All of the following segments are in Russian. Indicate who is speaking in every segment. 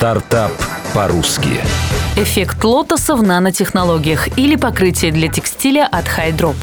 Speaker 1: Стартап по-русски.
Speaker 2: Эффект лотоса в нанотехнологиях или покрытие для текстиля от Хайдроп.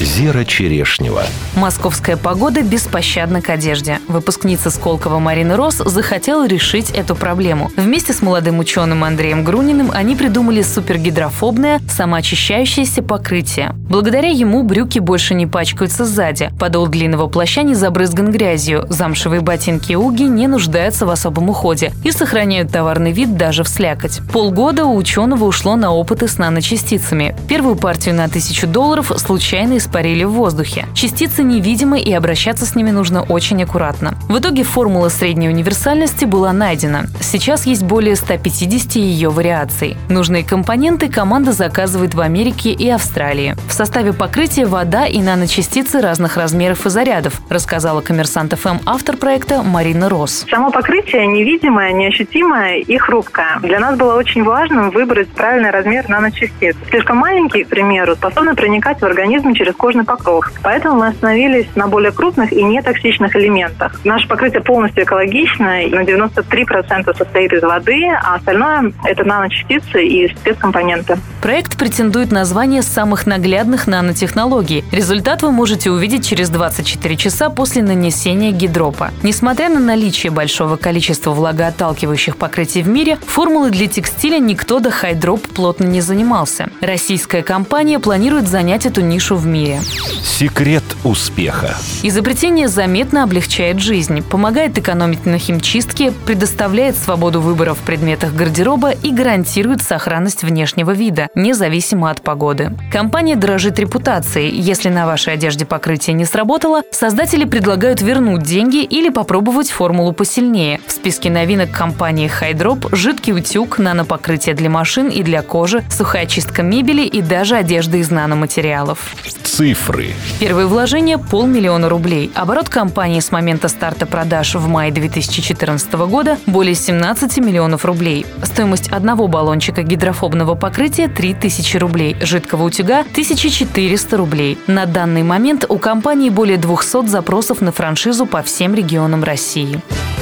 Speaker 1: Зера Черешнева.
Speaker 2: Московская погода беспощадна к одежде. Выпускница Сколково Марина Рос захотела решить эту проблему. Вместе с молодым ученым Андреем Груниным они придумали супергидрофобное самоочищающееся покрытие. Благодаря ему брюки больше не пачкаются сзади, подол длинного плаща не забрызган грязью, замшевые ботинки Уги не нуждаются в особом уходе и сохраняют товарный вид даже в слякоть. Полгода у ученого ушло на опыты с наночастицами. Первую партию на тысячу долларов случайно испарили в воздухе. Частицы невидимы и обращаться с ними нужно очень аккуратно. В итоге формула средней универсальности была найдена. Сейчас есть более 150 ее вариаций. Нужные компоненты команда заказывает в Америке и Австралии. В составе покрытия вода и наночастицы разных размеров и зарядов, рассказала коммерсант ФМ автор проекта Марина Рос.
Speaker 3: Само покрытие невидимое, неощутимое и хрупкое. Для нас было очень важным выбрать правильный размер наночастиц. Слишком маленькие, к примеру, способны проникать в организм через кожный покров. Поэтому мы остановились на более крупных и нетоксичных элементах. Наше покрытие полностью экологичное, на 93% состоит из воды, а остальное – это наночастицы и спецкомпоненты.
Speaker 2: Проект претендует на звание самых наглядных нанотехнологий. Результат вы можете увидеть через 24 часа после нанесения Hydrop а. Несмотря на наличие большого количества влагоотталкивающих покрытий в мире, формулы для текстиля никто до Hydrop плотно не занимался. Российская компания планирует занять эту нишу в мире мире.
Speaker 1: Секрет успеха.
Speaker 2: Изобретение заметно облегчает жизнь, помогает экономить на химчистке, предоставляет свободу выбора в предметах гардероба и гарантирует сохранность внешнего вида, независимо от погоды. Компания дорожит репутацией. Если на вашей одежде покрытие не сработало, создатели предлагают вернуть деньги или попробовать формулу посильнее. В списке новинок компании Hydrop жидкий утюг, нанопокрытие для машин и для кожи, сухая чистка мебели и даже одежда из наноматериалов
Speaker 1: цифры.
Speaker 2: Первое вложение – полмиллиона рублей. Оборот компании с момента старта продаж в мае 2014 года – более 17 миллионов рублей. Стоимость одного баллончика гидрофобного покрытия – 3000 рублей, жидкого утюга – 1400 рублей. На данный момент у компании более 200 запросов на франшизу по всем регионам России.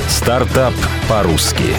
Speaker 1: Стартап по-русски.